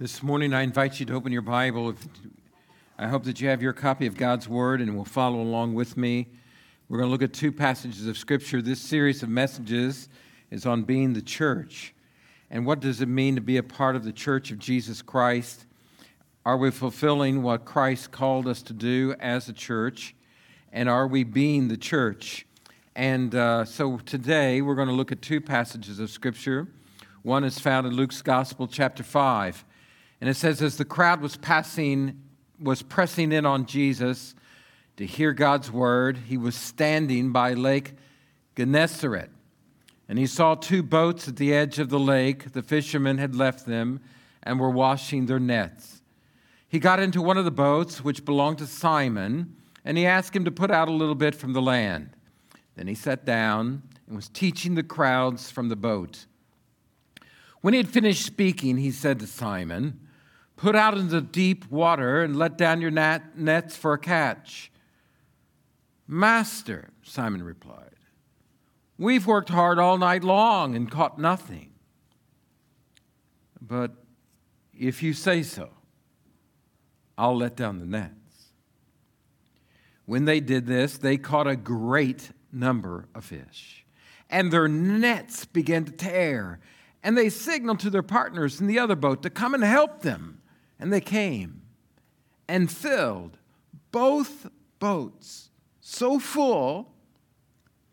This morning, I invite you to open your Bible. I hope that you have your copy of God's Word and will follow along with me. We're going to look at two passages of Scripture. This series of messages is on being the church. And what does it mean to be a part of the church of Jesus Christ? Are we fulfilling what Christ called us to do as a church? And are we being the church? And uh, so today we're going to look at two passages of Scripture. One is found in Luke's Gospel, chapter 5. And it says, as the crowd was passing, was pressing in on Jesus to hear God's word, he was standing by Lake Gennesaret. And he saw two boats at the edge of the lake. The fishermen had left them and were washing their nets. He got into one of the boats, which belonged to Simon, and he asked him to put out a little bit from the land. Then he sat down and was teaching the crowds from the boat. When he had finished speaking, he said to Simon, Put out into deep water and let down your net, nets for a catch. Master, Simon replied, we've worked hard all night long and caught nothing. But if you say so, I'll let down the nets. When they did this, they caught a great number of fish, and their nets began to tear. And they signaled to their partners in the other boat to come and help them. And they came and filled both boats so full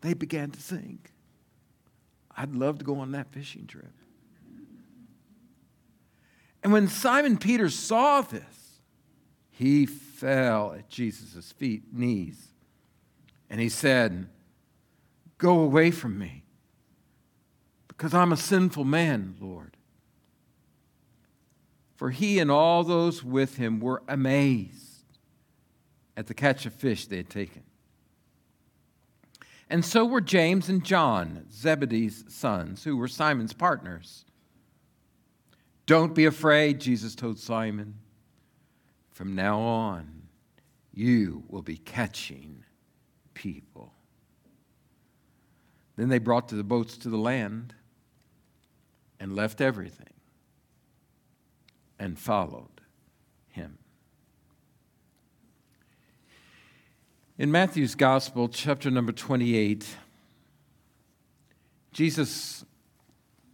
they began to sink. I'd love to go on that fishing trip. And when Simon Peter saw this, he fell at Jesus' feet, knees, and he said, Go away from me, because I'm a sinful man, Lord for he and all those with him were amazed at the catch of fish they had taken. And so were James and John, Zebedee's sons, who were Simon's partners. Don't be afraid, Jesus told Simon. From now on, you will be catching people. Then they brought the boats to the land and left everything and followed him. In Matthew's Gospel, chapter number 28, Jesus,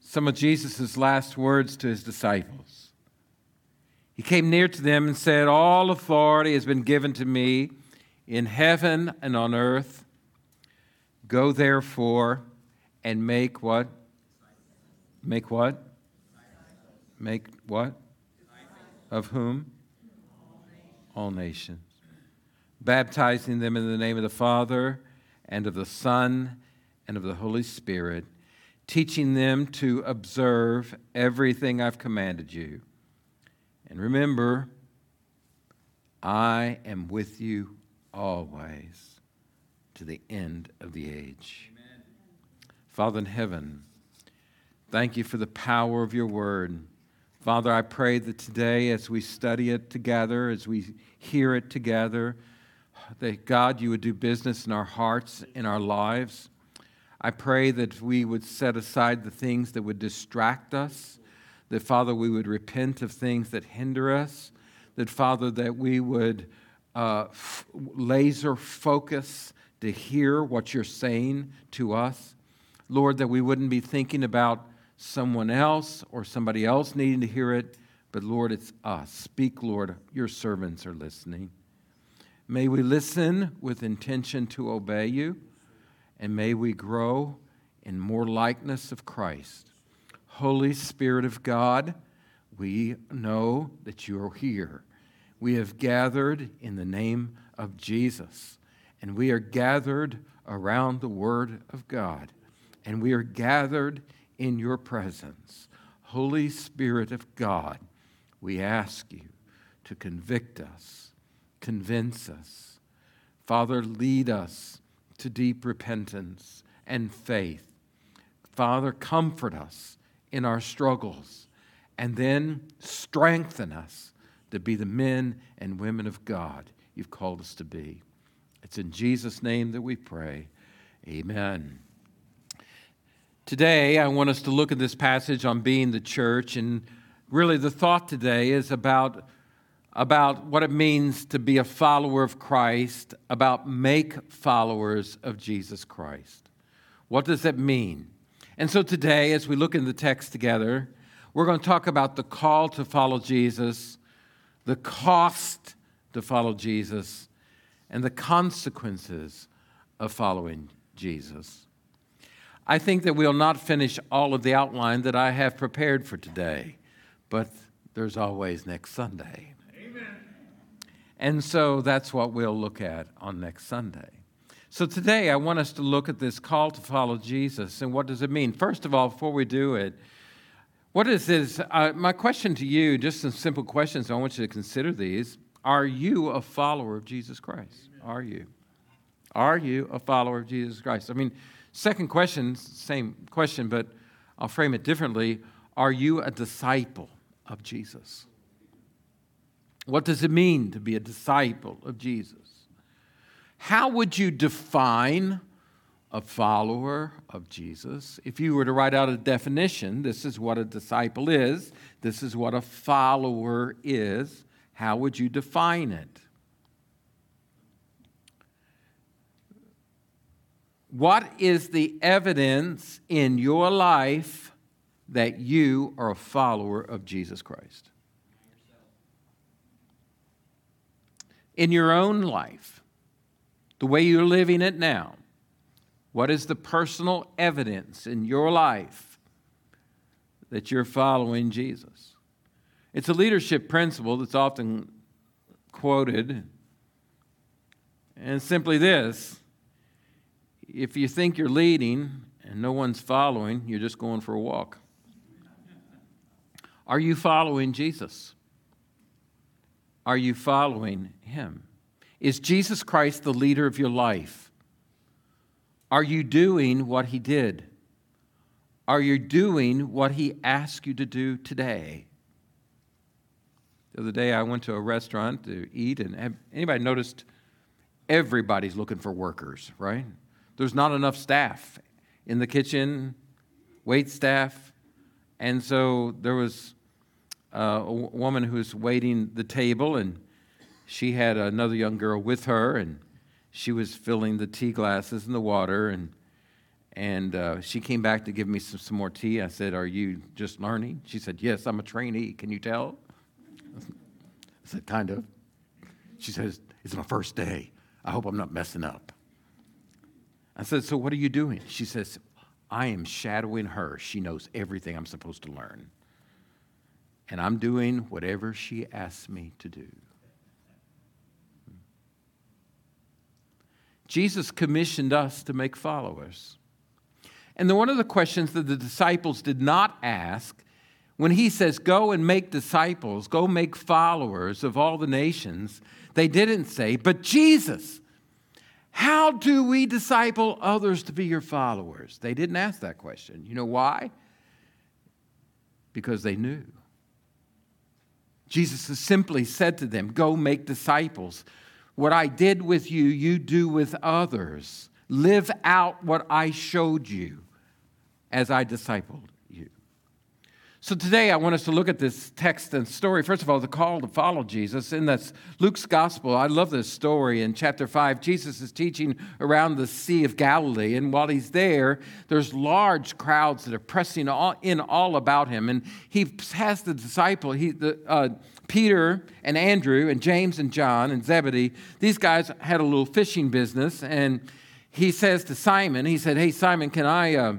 some of Jesus' last words to his disciples. He came near to them and said, All authority has been given to me in heaven and on earth. Go therefore and make what? Make what? Make what? Of whom? All nations. Baptizing them in the name of the Father and of the Son and of the Holy Spirit, teaching them to observe everything I've commanded you. And remember, I am with you always to the end of the age. Amen. Father in heaven, thank you for the power of your word. Father, I pray that today, as we study it together, as we hear it together, that God, you would do business in our hearts, in our lives. I pray that we would set aside the things that would distract us, that, Father, we would repent of things that hinder us, that, Father, that we would uh, f- laser focus to hear what you're saying to us. Lord, that we wouldn't be thinking about someone else or somebody else needing to hear it, but Lord, it's us. Speak, Lord. Your servants are listening. May we listen with intention to obey you, and may we grow in more likeness of Christ. Holy Spirit of God, we know that you are here. We have gathered in the name of Jesus, and we are gathered around the Word of God, and we are gathered in your presence. Holy Spirit of God, we ask you to convict us, convince us. Father, lead us to deep repentance and faith. Father, comfort us in our struggles and then strengthen us to be the men and women of God you've called us to be. It's in Jesus' name that we pray. Amen. Today, I want us to look at this passage on being the church, and really the thought today is about, about what it means to be a follower of Christ, about make followers of Jesus Christ. What does that mean? And so today, as we look in the text together, we're going to talk about the call to follow Jesus, the cost to follow Jesus, and the consequences of following Jesus. I think that we'll not finish all of the outline that I have prepared for today, but there's always next Sunday. Amen. And so that's what we'll look at on next Sunday. So today I want us to look at this call to follow Jesus and what does it mean? First of all, before we do it, what is this? Uh, my question to you, just some simple questions. I want you to consider these. Are you a follower of Jesus Christ? Are you? Are you a follower of Jesus Christ? I mean, second question, same question, but I'll frame it differently. Are you a disciple of Jesus? What does it mean to be a disciple of Jesus? How would you define a follower of Jesus. If you were to write out a definition, this is what a disciple is, this is what a follower is, how would you define it? What is the evidence in your life that you are a follower of Jesus Christ? In your own life, the way you're living it now what is the personal evidence in your life that you're following Jesus? It's a leadership principle that's often quoted. And simply this if you think you're leading and no one's following, you're just going for a walk. Are you following Jesus? Are you following him? Is Jesus Christ the leader of your life? Are you doing what he did? Are you doing what he asked you to do today? The other day I went to a restaurant to eat, and anybody noticed everybody's looking for workers, right? There's not enough staff in the kitchen, wait staff. And so there was a woman who was waiting the table, and she had another young girl with her, and she was filling the tea glasses and the water, and and uh, she came back to give me some, some more tea. I said, "Are you just learning?" She said, "Yes, I'm a trainee. Can you tell?" I said, "Kind of." She says, "It's my first day. I hope I'm not messing up." I said, "So what are you doing?" She says, "I am shadowing her. She knows everything I'm supposed to learn, and I'm doing whatever she asks me to do." Jesus commissioned us to make followers. And then one of the questions that the disciples did not ask when he says, Go and make disciples, go make followers of all the nations, they didn't say, But Jesus, how do we disciple others to be your followers? They didn't ask that question. You know why? Because they knew. Jesus simply said to them, Go make disciples. What I did with you, you do with others. Live out what I showed you as I discipled you. So today I want us to look at this text and story. First of all, the call to follow Jesus. In that's Luke's gospel. I love this story. In chapter 5, Jesus is teaching around the Sea of Galilee. And while he's there, there's large crowds that are pressing in all about him. And he has the disciple, he, the, uh, Peter and Andrew and James and John and Zebedee, these guys had a little fishing business. And he says to Simon, he said, Hey, Simon, can I uh,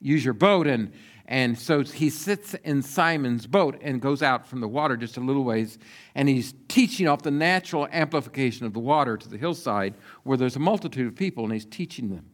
use your boat? And, and so he sits in Simon's boat and goes out from the water just a little ways. And he's teaching off the natural amplification of the water to the hillside where there's a multitude of people, and he's teaching them.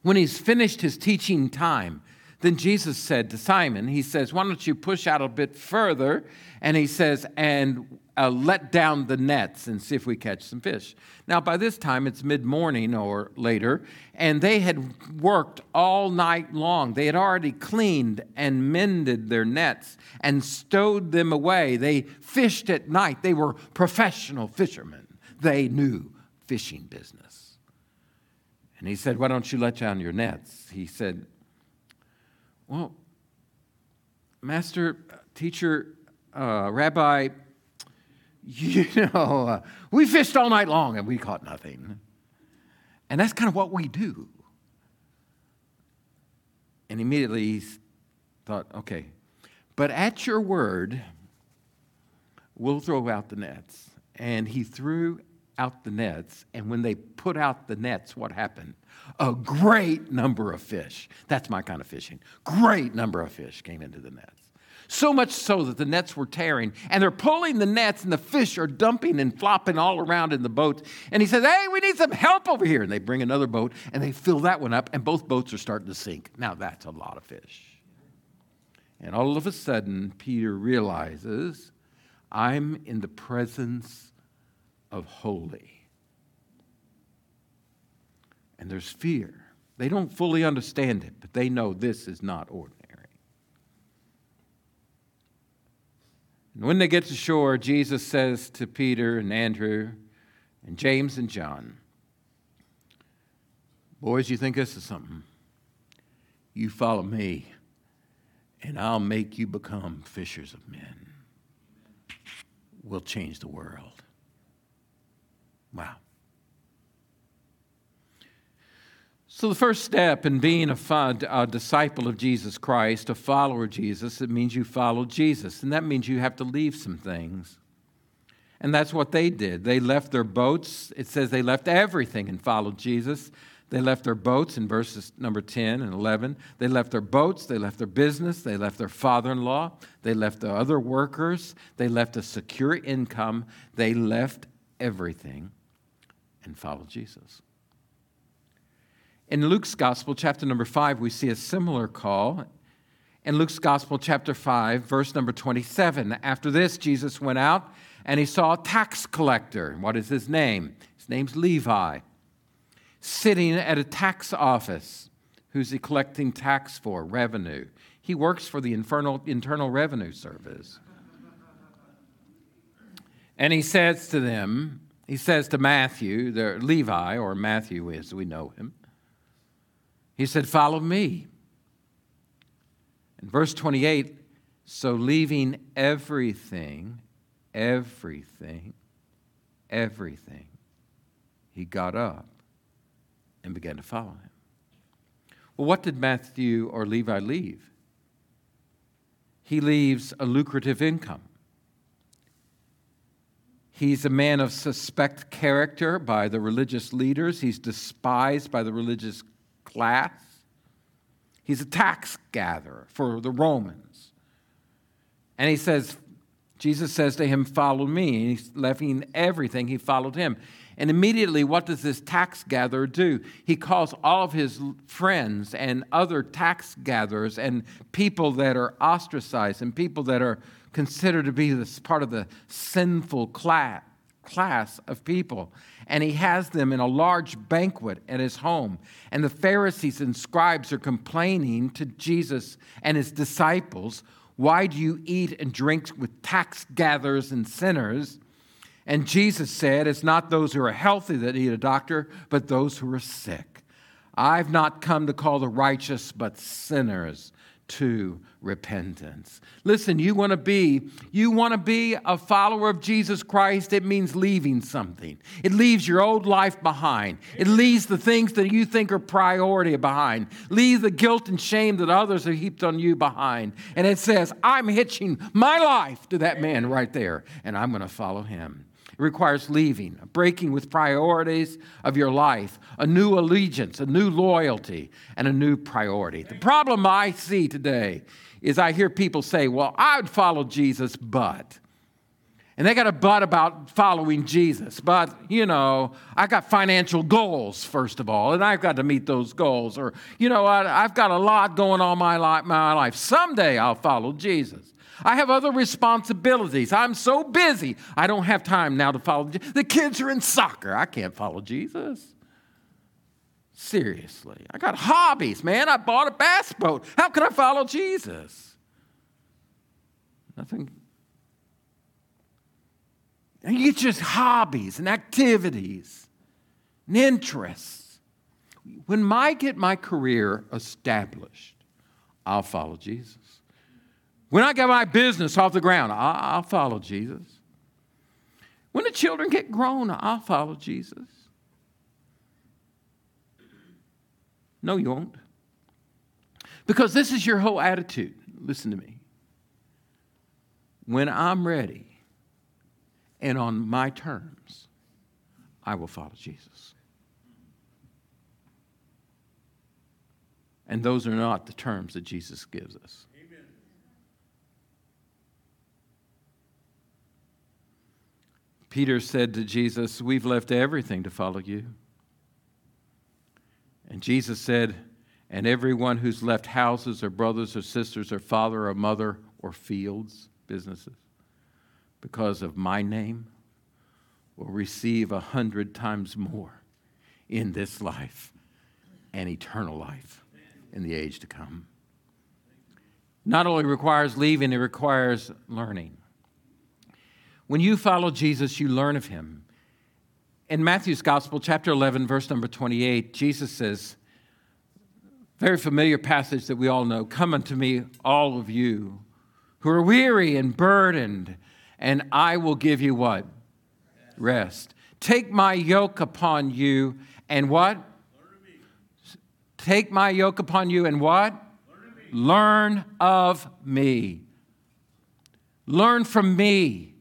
When he's finished his teaching time, then Jesus said to Simon, He says, Why don't you push out a bit further? And he says, And uh, let down the nets and see if we catch some fish. Now, by this time, it's mid morning or later, and they had worked all night long. They had already cleaned and mended their nets and stowed them away. They fished at night. They were professional fishermen, they knew fishing business. And he said, Why don't you let down your nets? He said, well, Master, Teacher, uh, Rabbi, you know, uh, we fished all night long and we caught nothing. And that's kind of what we do. And immediately he thought, okay, but at your word, we'll throw out the nets. And he threw out the nets. And when they put out the nets, what happened? A great number of fish. That's my kind of fishing. Great number of fish came into the nets. So much so that the nets were tearing, and they're pulling the nets, and the fish are dumping and flopping all around in the boat. And he says, Hey, we need some help over here. And they bring another boat, and they fill that one up, and both boats are starting to sink. Now, that's a lot of fish. And all of a sudden, Peter realizes, I'm in the presence of holy. And there's fear. They don't fully understand it, but they know this is not ordinary. And when they get to shore, Jesus says to Peter and Andrew and James and John, Boys, you think this is something? You follow me, and I'll make you become fishers of men. We'll change the world. Wow. So, the first step in being a, a, disciple of Jesus Christ, a follower of Jesus, it means you follow Jesus. And that means you have to leave some things. And that's what they did. They left their boats. It says they left everything and followed Jesus. They left their boats in verses number 10 and 11. They left their boats. They left their business. They left their father in law. They left the other workers. They left a secure income. They left everything and follow Jesus. In Luke's Gospel, chapter number 5, we see a similar call. In Luke's Gospel, chapter 5, verse number 27, after this, Jesus went out and he saw a tax collector. What is his name? His name's Levi, sitting at a tax office. Who's he collecting tax for? Revenue. He works for the Infernal, Internal Revenue Service. And he says to them, he says to Matthew, the Levi, or Matthew as we know him, he said, Follow me. In verse 28, so leaving everything, everything, everything, he got up and began to follow him. Well, what did Matthew or Levi leave? He leaves a lucrative income. He's a man of suspect character by the religious leaders. He's despised by the religious class. He's a tax gatherer for the Romans. And he says, Jesus says to him, Follow me. And he's leaving everything, he followed him. And immediately, what does this tax gatherer do? He calls all of his friends and other tax gatherers and people that are ostracized and people that are considered to be this part of the sinful class, class of people and he has them in a large banquet at his home. And the Pharisees and scribes are complaining to Jesus and his disciples, Why do you eat and drink with tax gatherers and sinners? And Jesus said, It's not those who are healthy that need a doctor, but those who are sick. I've not come to call the righteous, but sinners to repentance. Listen, you want to be you want to be a follower of Jesus Christ, it means leaving something. It leaves your old life behind. It leaves the things that you think are priority behind. Leave the guilt and shame that others have heaped on you behind. And it says, I'm hitching my life to that man right there and I'm going to follow him. It requires leaving, breaking with priorities of your life, a new allegiance, a new loyalty, and a new priority. The problem I see today is I hear people say, Well, I would follow Jesus, but. And they got a but about following Jesus. But, you know, I got financial goals, first of all, and I've got to meet those goals. Or, you know, I, have got a lot going on my my life. Someday I'll follow Jesus. I have other responsibilities. I'm so busy. I don't have time now to follow. The kids are in soccer. I can't follow Jesus. Seriously. I got hobbies, man. I bought a bass boat. How can I follow Jesus? Nothing. And it's just hobbies and activities and interests. When I get my career established, I'll follow Jesus. When I get my business off the ground, I'll follow Jesus. When the children get grown, I'll follow Jesus. No, you won't. Because this is your whole attitude. Listen to me. When I'm ready and on my terms, I will follow Jesus. And those are not the terms that Jesus gives us. Peter said to Jesus, We've left everything to follow you. And Jesus said, And everyone who's left houses or brothers or sisters or father or mother or fields, businesses, because of my name, will receive a hundred times more in this life and eternal life in the age to come. Not only requires leaving, it requires learning. When you follow Jesus, you learn of him. In Matthew's Gospel, chapter 11, verse number 28, Jesus says, very familiar passage that we all know Come unto me, all of you who are weary and burdened, and I will give you what? Rest. Take my yoke upon you and what? Take my yoke upon you and what? Learn of me. Learn from me,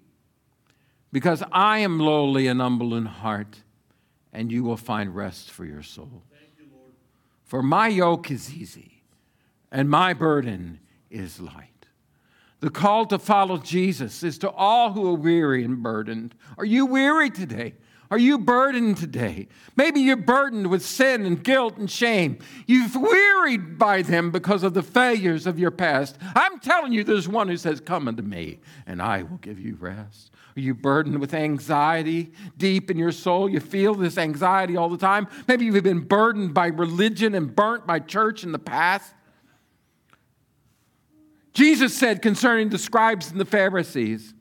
because I am lowly and humble in heart, and you will find rest for your soul. You, for my yoke is easy, and my burden is light. The call to follow Jesus is to all who are weary and burdened. Are you weary today? Are you burdened today? Maybe you're burdened with sin and guilt and shame. You've wearied by them because of the failures of your past. I'm telling you, there's one who says, Come unto me, and I will give you rest. Are you burdened with anxiety deep in your soul? You feel this anxiety all the time. Maybe you've been burdened by religion and burnt by church in the past. Jesus said concerning the scribes and the Pharisees,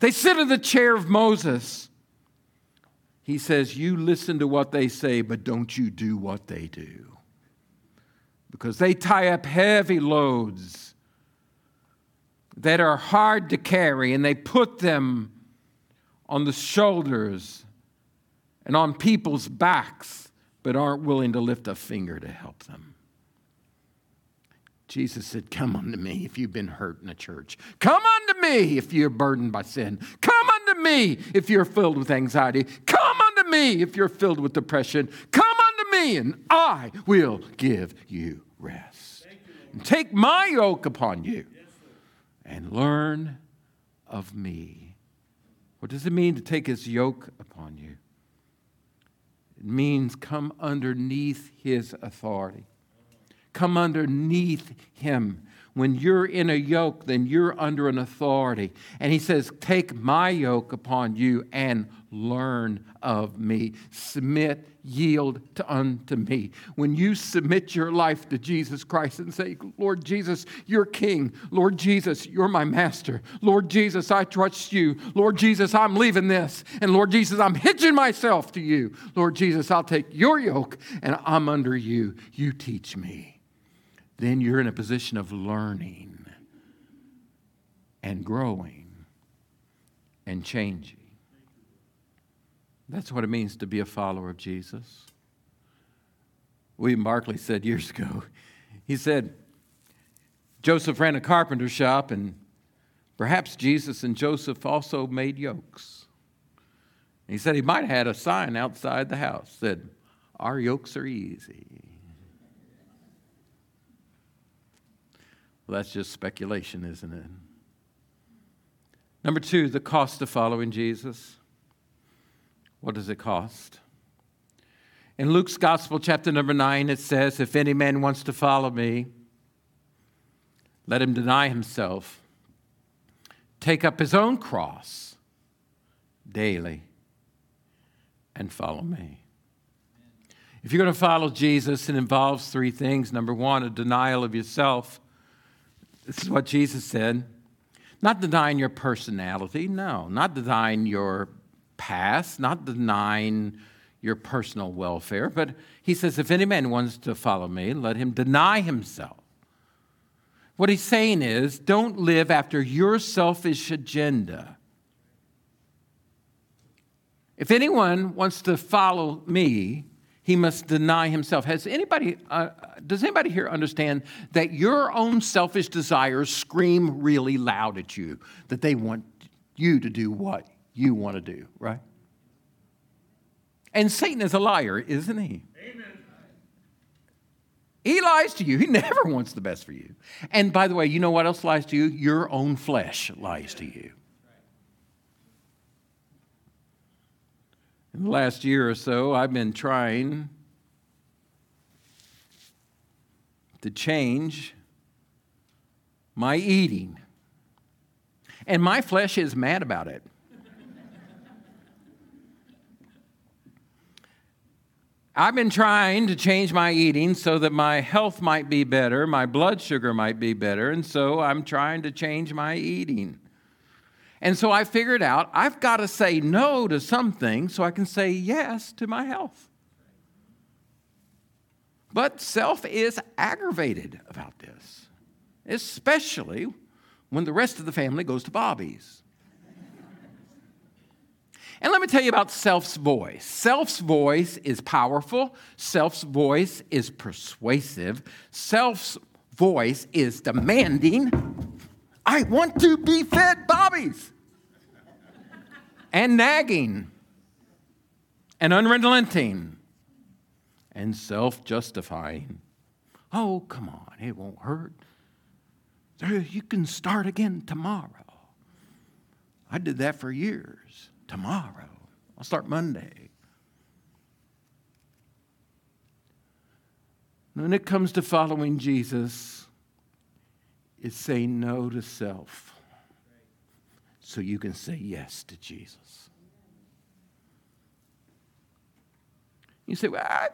they sit in the chair of Moses he says, You listen to what they say, but don't you do what they do. Because they tie up heavy loads that are hard to carry and they put them on the shoulders and on people's backs, but aren't willing to lift a finger to help them. Jesus said, Come unto me if you've been hurt in a church. Come unto me if you're burdened by sin. Come me if you're filled with anxiety. Come unto me if you're filled with depression. Come unto me and I will give you rest. and take my yoke upon you and learn of me. What does it mean to take his yoke upon you? It means come underneath his authority come underneath him. When you're in a yoke, then you're under an authority. And he says, Take my yoke upon you and learn of me. Submit, yield to unto me. When you submit your life to Jesus Christ and say, Lord Jesus, you're king. Lord Jesus, you're my master. Lord Jesus, I trust you. Lord Jesus, I'm leaving this. And Lord Jesus, I'm hitching myself to you. Lord Jesus, I'll take your yoke and I'm under you. You teach me then you're in a position of learning and growing and changing. That's what it means to be a follower of Jesus. William Barclay said years ago, he said, Joseph ran a carpenter shop, and perhaps Jesus and Joseph also made yokes. He said he might have had a sign outside the house that said, Our yokes are easy. Well, that's just speculation, isn't it? Number two, the cost of following Jesus. What does it cost? In Luke's Gospel, chapter number nine, it says, If any man wants to follow me, let him deny himself, take up his own cross daily, and follow me. If you're going to follow Jesus, it involves three things. Number one, a denial of yourself. This is what Jesus said. Not denying your personality, no. Not denying your past, not denying your personal welfare, but he says, if any man wants to follow me, let him deny himself. What he's saying is don't live after your selfish agenda. If anyone wants to follow me, he must deny himself. Has anybody, uh, does anybody here understand that your own selfish desires scream really loud at you that they want you to do what you want to do, right? And Satan is a liar, isn't he? Amen. He lies to you. He never wants the best for you. And by the way, you know what else lies to you? Your own flesh lies to you. In the last year or so, I've been trying to change my eating. And my flesh is mad about it. I've been trying to change my eating so that my health might be better, my blood sugar might be better, and so I'm trying to change my eating. And so I figured out I've got to say no to some things so I can say yes to my health. But self is aggravated about this, especially when the rest of the family goes to Bobby's. And let me tell you about self's voice. Self's voice is powerful, self's voice is persuasive, self's voice is demanding. I want to be fed bobbies and nagging and unrelenting and self justifying. Oh, come on, it won't hurt. You can start again tomorrow. I did that for years tomorrow. I'll start Monday. When it comes to following Jesus, it's saying no to self so you can say yes to Jesus. You say, well, I,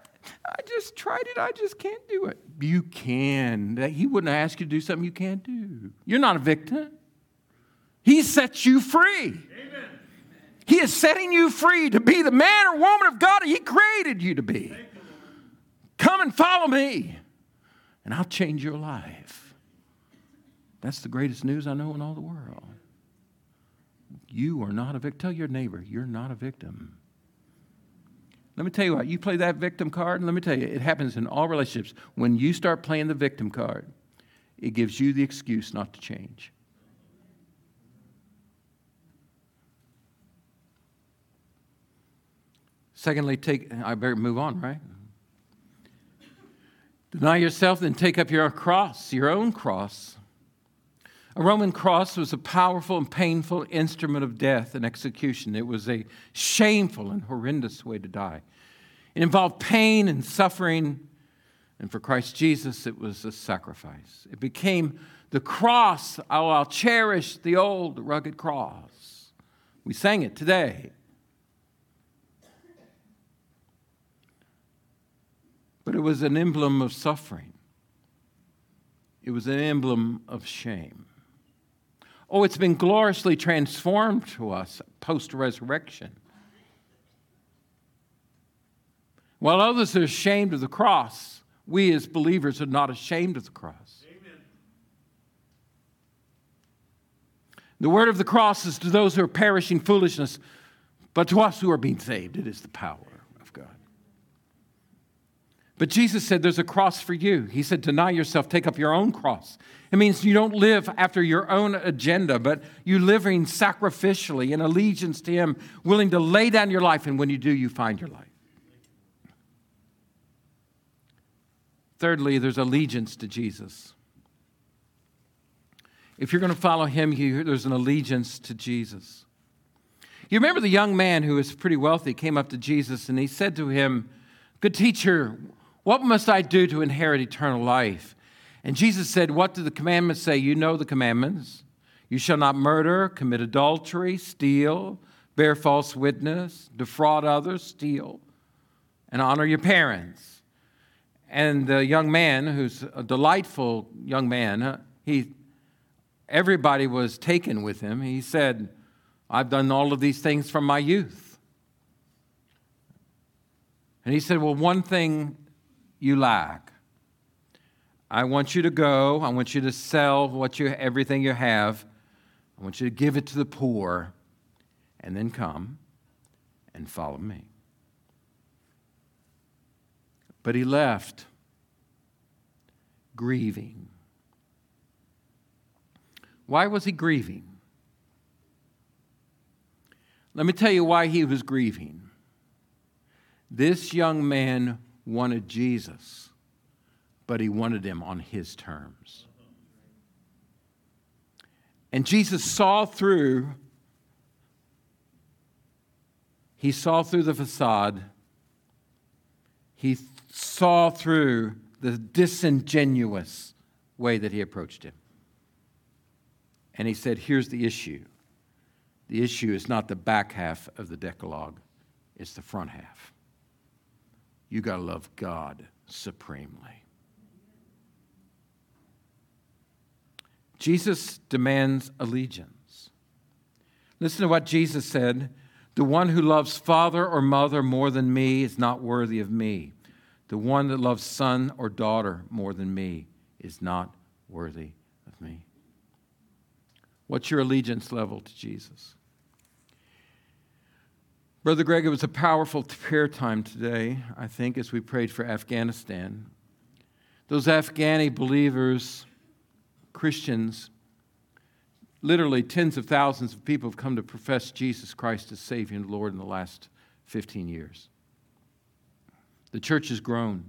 I just tried it. I just can't do it. You can. He wouldn't ask you to do something you can't do. You're not a victim. He sets you free. Amen. He is setting you free to be the man or woman of God He created you to be. Come and follow me, and I'll change your life. That's the greatest news I know in all the world. You are not a victim. Tell your neighbor, you're not a victim. Let me tell you what, you play that victim card, and let me tell you, it happens in all relationships. When you start playing the victim card, it gives you the excuse not to change. Secondly, take, I better move on, right? Deny yourself, then take up your cross, your own cross. A Roman cross was a powerful and painful instrument of death and execution. It was a shameful and horrendous way to die. It involved pain and suffering, and for Christ Jesus, it was a sacrifice. It became the cross. Oh, I'll cherish the old rugged cross. We sang it today. But it was an emblem of suffering, it was an emblem of shame. Oh, it's been gloriously transformed to us post resurrection. While others are ashamed of the cross, we as believers are not ashamed of the cross. Amen. The word of the cross is to those who are perishing foolishness, but to us who are being saved, it is the power but Jesus said there's a cross for you. He said, deny yourself, take up your own cross. It means you don't live after your own agenda, but you living sacrificially in allegiance to Him, willing to lay down your life, and when you do, you find your life. Thirdly, there's allegiance to Jesus. If you're going to follow Him, there's an allegiance to Jesus. You remember the young man who was pretty wealthy came up to Jesus and he said to him, Good teacher, what must I do to inherit eternal life? And Jesus said, What do the commandments say? You know the commandments. You shall not murder, commit adultery, steal, bear false witness, defraud others, steal, and honor your parents. And the young man, who's a delightful young man, he, everybody was taken with him. He said, I've done all of these things from my youth. And he said, Well, one thing you lack. I want you to go. I want you to sell what you, everything you have. I want you to give it to the poor and then come and follow me. But he left grieving. Why was he grieving? Let me tell you why he was grieving. This young man wanted Jesus, but he wanted him on his terms. And Jesus saw through he saw through the facade. He saw through the disingenuous way that he approached him. And he said, Here's the issue the issue is not the back half of the Decalogue, it's the front half. You got to love God supremely. Jesus demands allegiance. Listen to what Jesus said The one who loves father or mother more than me is not worthy of me. The one that loves son or daughter more than me is not worthy of me. What's your allegiance level to Jesus? Brother Greg, it was a powerful prayer time today, I think, as we prayed for Afghanistan. Those Afghani believers, Christians, literally tens of thousands of people have come to profess Jesus Christ as Savior and Lord in the last 15 years. The church has grown.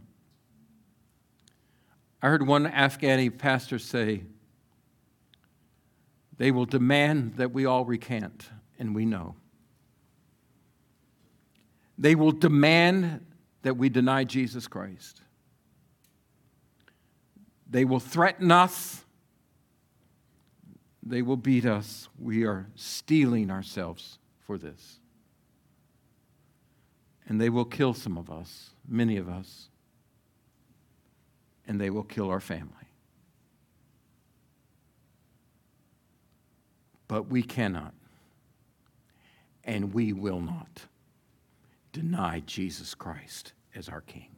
I heard one Afghani pastor say, they will demand that we all recant, and we know. They will demand that we deny Jesus Christ. They will threaten us. They will beat us. We are steeling ourselves for this. And they will kill some of us, many of us, and they will kill our family. But we cannot, and we will not deny Jesus Christ as our King.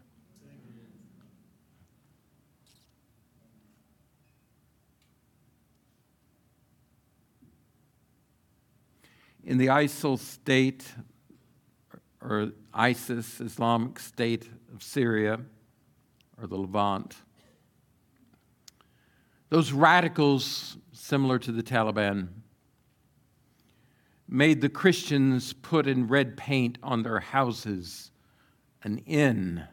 In the ISIL state, or ISIS, Islamic State of Syria, or the Levant, those radicals, similar to the Taliban, made the Christians put in red paint on their houses an inn,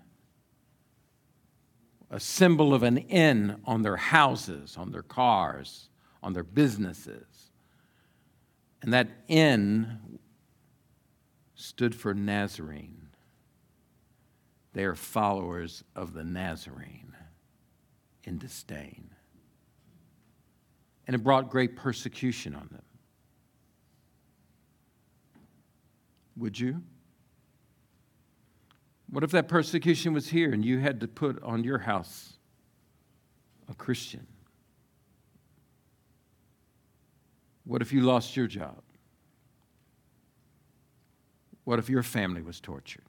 a symbol of an inn on their houses, on their cars, on their businesses. And that inn stood for Nazarene. They are followers of the Nazarene in disdain. And it brought great persecution on them. Would you? What if that persecution was here and you had to put on your house a Christian? What if you lost your job? What if your family was tortured?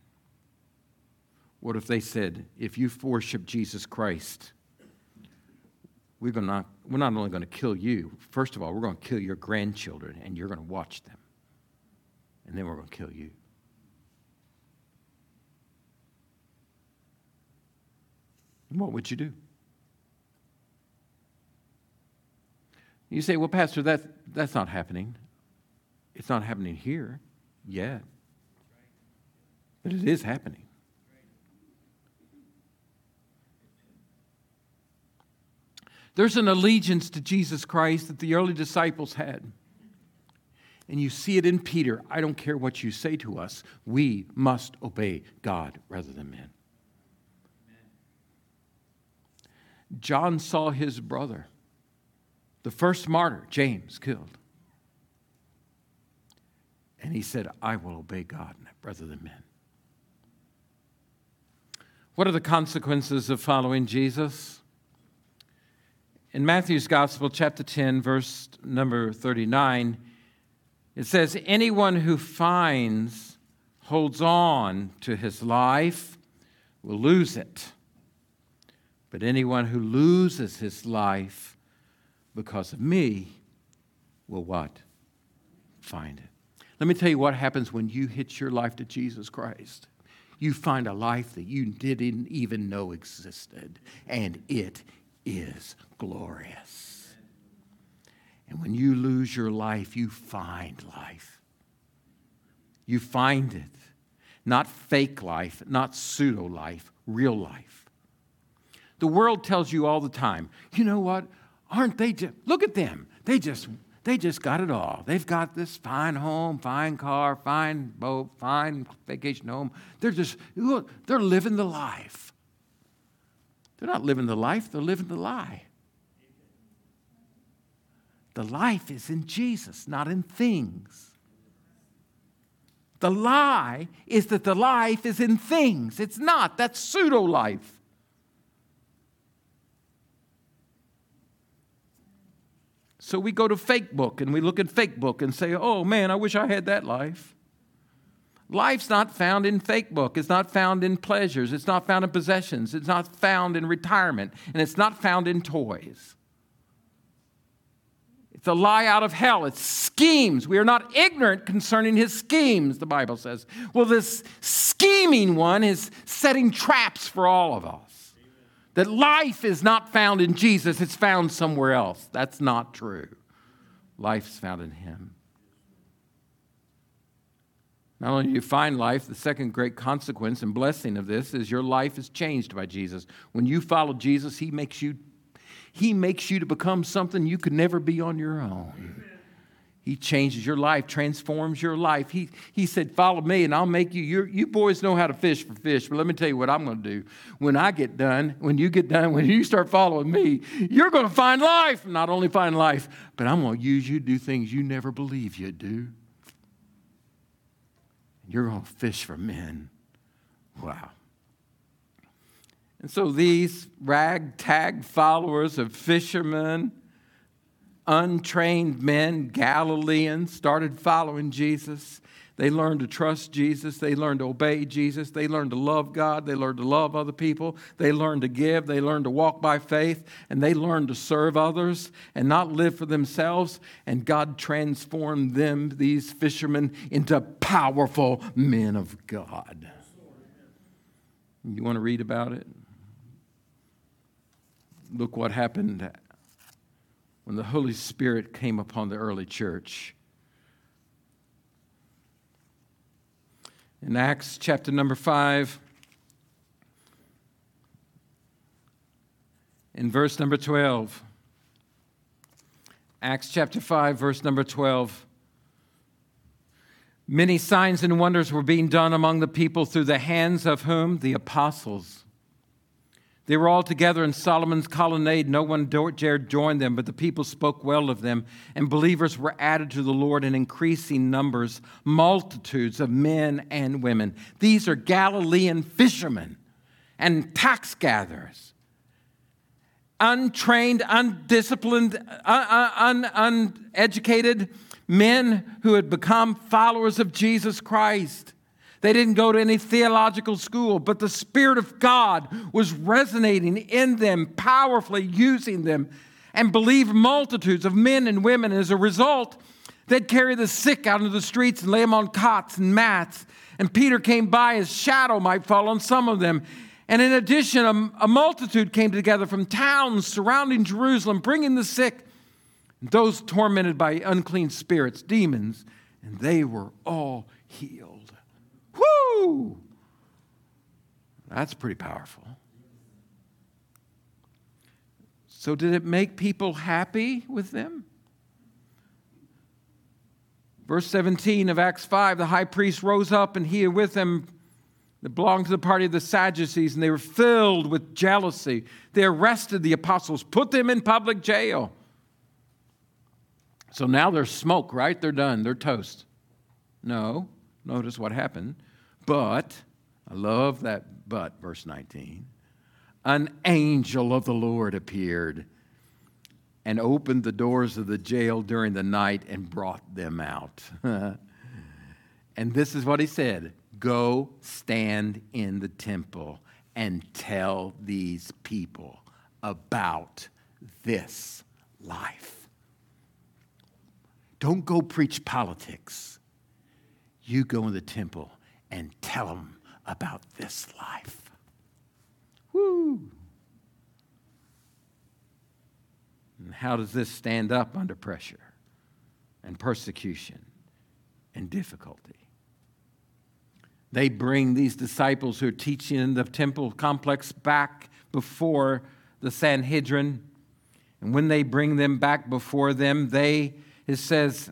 What if they said, if you worship Jesus Christ, we're, gonna, we're not only going to kill you, first of all, we're going to kill your grandchildren and you're going to watch them and then we're going to kill you. what would you do? You say, well, Pastor, that, that's not happening. It's not happening here yet. But it is happening. There's an allegiance to Jesus Christ that the early disciples had. And you see it in Peter. I don't care what you say to us, we must obey God rather than men. John saw his brother, the first martyr, James, killed. And he said, I will obey God rather than men. What are the consequences of following Jesus? In Matthew's Gospel, chapter 10, verse number 39, it says, Anyone who finds, holds on to his life will lose it. But anyone who loses his life because of me will what? Find it. Let me tell you what happens when you hitch your life to Jesus Christ. You find a life that you didn't even know existed, and it is glorious. And when you lose your life, you find life. You find it. Not fake life, not pseudo life, real life. The world tells you all the time, you know what? Aren't they just, look at them. They just they just got it all. They've got this fine home, fine car, fine boat, fine vacation home. They're just, look, they're living the life. They're not living the life, they're living the lie. The life is in Jesus, not in things. The lie is that the life is in things. It's not. That's pseudo life. So we go to fake book and we look at fake book and say, oh man, I wish I had that life. Life's not found in fake book. It's not found in pleasures. It's not found in possessions. It's not found in retirement. And it's not found in toys. A lie out of hell. It's schemes. We are not ignorant concerning his schemes, the Bible says. Well, this scheming one is setting traps for all of us that life is not found in Jesus, it's found somewhere else. That's not true. Life's found in Him. Not only do you find life, the second great consequence and blessing of this is your life is changed by Jesus. When you follow Jesus, He makes you, he makes you to become something you could never be on your own. He changes your life, transforms your life. He, he said, Follow me, and I'll make you. you you boys know how to fish for fish, but let me tell you what I'm going to do. When I get done, when you get done, when you start following me, you're going to find life. Not only find life, but I'm going to use you to do things you never believe you'd do. You're going to fish for men. Wow. And so these ragtag followers of fishermen, untrained men, Galileans, started following Jesus. They learned to trust Jesus. They learned to obey Jesus. They learned to love God. They learned to love other people. They learned to give. They learned to walk by faith. And they learned to serve others and not live for themselves. And God transformed them, these fishermen, into powerful men of God. You want to read about it? Look what happened when the Holy Spirit came upon the early church. In Acts chapter number 5, in verse number 12, Acts chapter 5, verse number 12. Many signs and wonders were being done among the people through the hands of whom? The apostles. They were all together in Solomon's colonnade. No one dared join them, but the people spoke well of them, and believers were added to the Lord in increasing numbers, multitudes of men and women. These are Galilean fishermen and tax gatherers, untrained, undisciplined, un- un- uneducated men who had become followers of Jesus Christ. They didn't go to any theological school, but the Spirit of God was resonating in them, powerfully using them, and believed multitudes of men and women. As a result, they'd carry the sick out into the streets and lay them on cots and mats. And Peter came by, his shadow might fall on some of them. And in addition, a, a multitude came together from towns surrounding Jerusalem, bringing the sick, those tormented by unclean spirits, demons, and they were all healed. Woo! That's pretty powerful. So, did it make people happy with them? Verse 17 of Acts 5 the high priest rose up, and he with him that belonged to the party of the Sadducees, and they were filled with jealousy. They arrested the apostles, put them in public jail. So now there's smoke, right? They're done, they're toast. No, notice what happened. But, I love that but, verse 19. An angel of the Lord appeared and opened the doors of the jail during the night and brought them out. and this is what he said Go stand in the temple and tell these people. about this life. Don't go preach politics. You go in the temple and tell them about this life. Woo! And how does this stand up under pressure and persecution and difficulty? They bring these disciples who are teaching in the temple complex back before the Sanhedrin. And when they bring them back before them, they, it says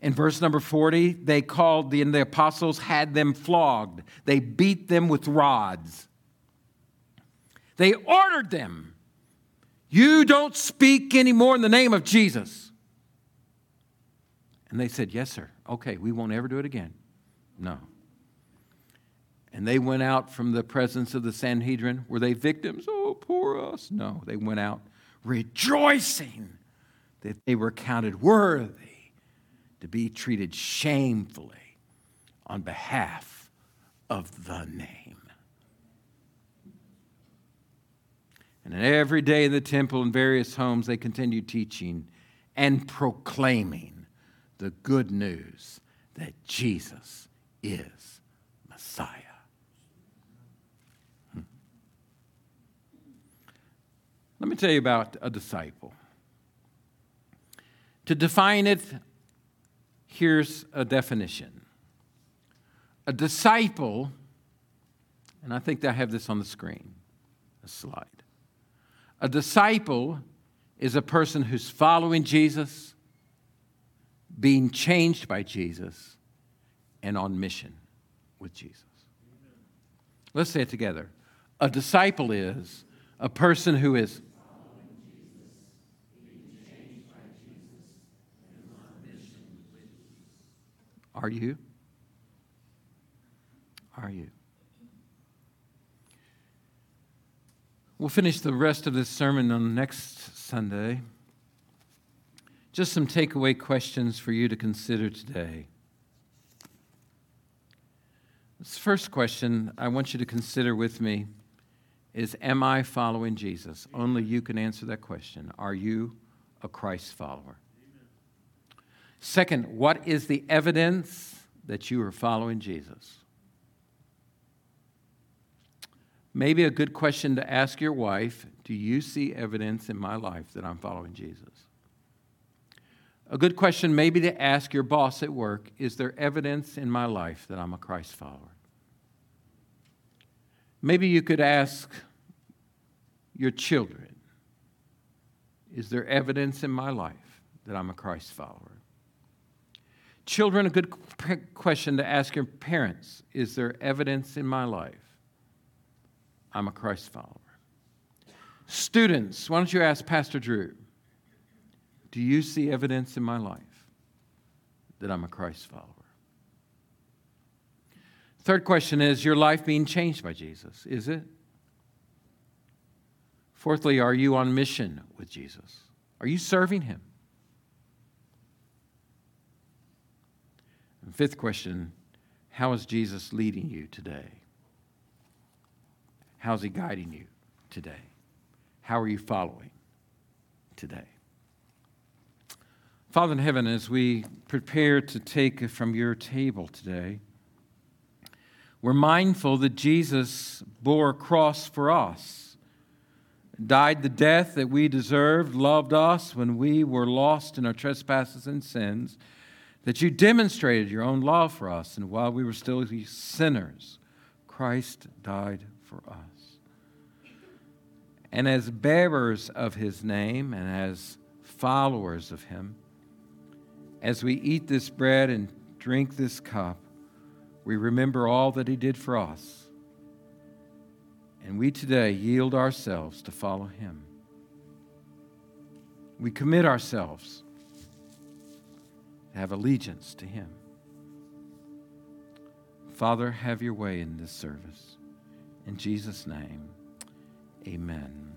in verse number 40, they called the, and the apostles had them flogged. They beat them with rods. They ordered them you don't speak anymore in the name of Jesus. And they said, Yes, sir. Okay, we won't ever do it again. No. And they went out from the presence of the Sanhedrin. Were they victims? Oh, poor us. No, they went out rejoicing that they were counted worthy to be treated shamefully on behalf of the name. And every day in the temple and various homes, they continued teaching and proclaiming the good news that Jesus is Messiah. Hmm. Let me tell you about a disciple. To define it, here's a definition a disciple, and I think I have this on the screen, a slide. A disciple is a person who's following Jesus, being changed by Jesus, and on mission with Jesus. Let's say it together. A disciple is a person who is Are you? Are you? We'll finish the rest of this sermon on next Sunday. Just some takeaway questions for you to consider today. This first question I want you to consider with me is Am I following Jesus? Only you can answer that question. Are you a Christ follower? Second, what is the evidence that you are following Jesus? Maybe a good question to ask your wife Do you see evidence in my life that I'm following Jesus? A good question, maybe to ask your boss at work Is there evidence in my life that I'm a Christ follower? Maybe you could ask your children Is there evidence in my life that I'm a Christ follower? Children, a good question to ask your parents Is there evidence in my life I'm a Christ follower. Students, why don't you ask Pastor Drew, do you see evidence in my life that I'm a Christ follower? Third question is your life being changed by Jesus? Is it? Fourthly, are you on mission with Jesus? Are you serving him? And fifth question, how is Jesus leading you today? How's He guiding you today? How are you following today? Father in heaven, as we prepare to take from your table today, we're mindful that Jesus bore a cross for us, died the death that we deserved, loved us when we were lost in our trespasses and sins, that you demonstrated your own love for us, and while we were still sinners, Christ died for us. And as bearers of his name and as followers of him, as we eat this bread and drink this cup, we remember all that he did for us. And we today yield ourselves to follow him. We commit ourselves have allegiance to him. Father, have your way in this service. In Jesus' name, amen.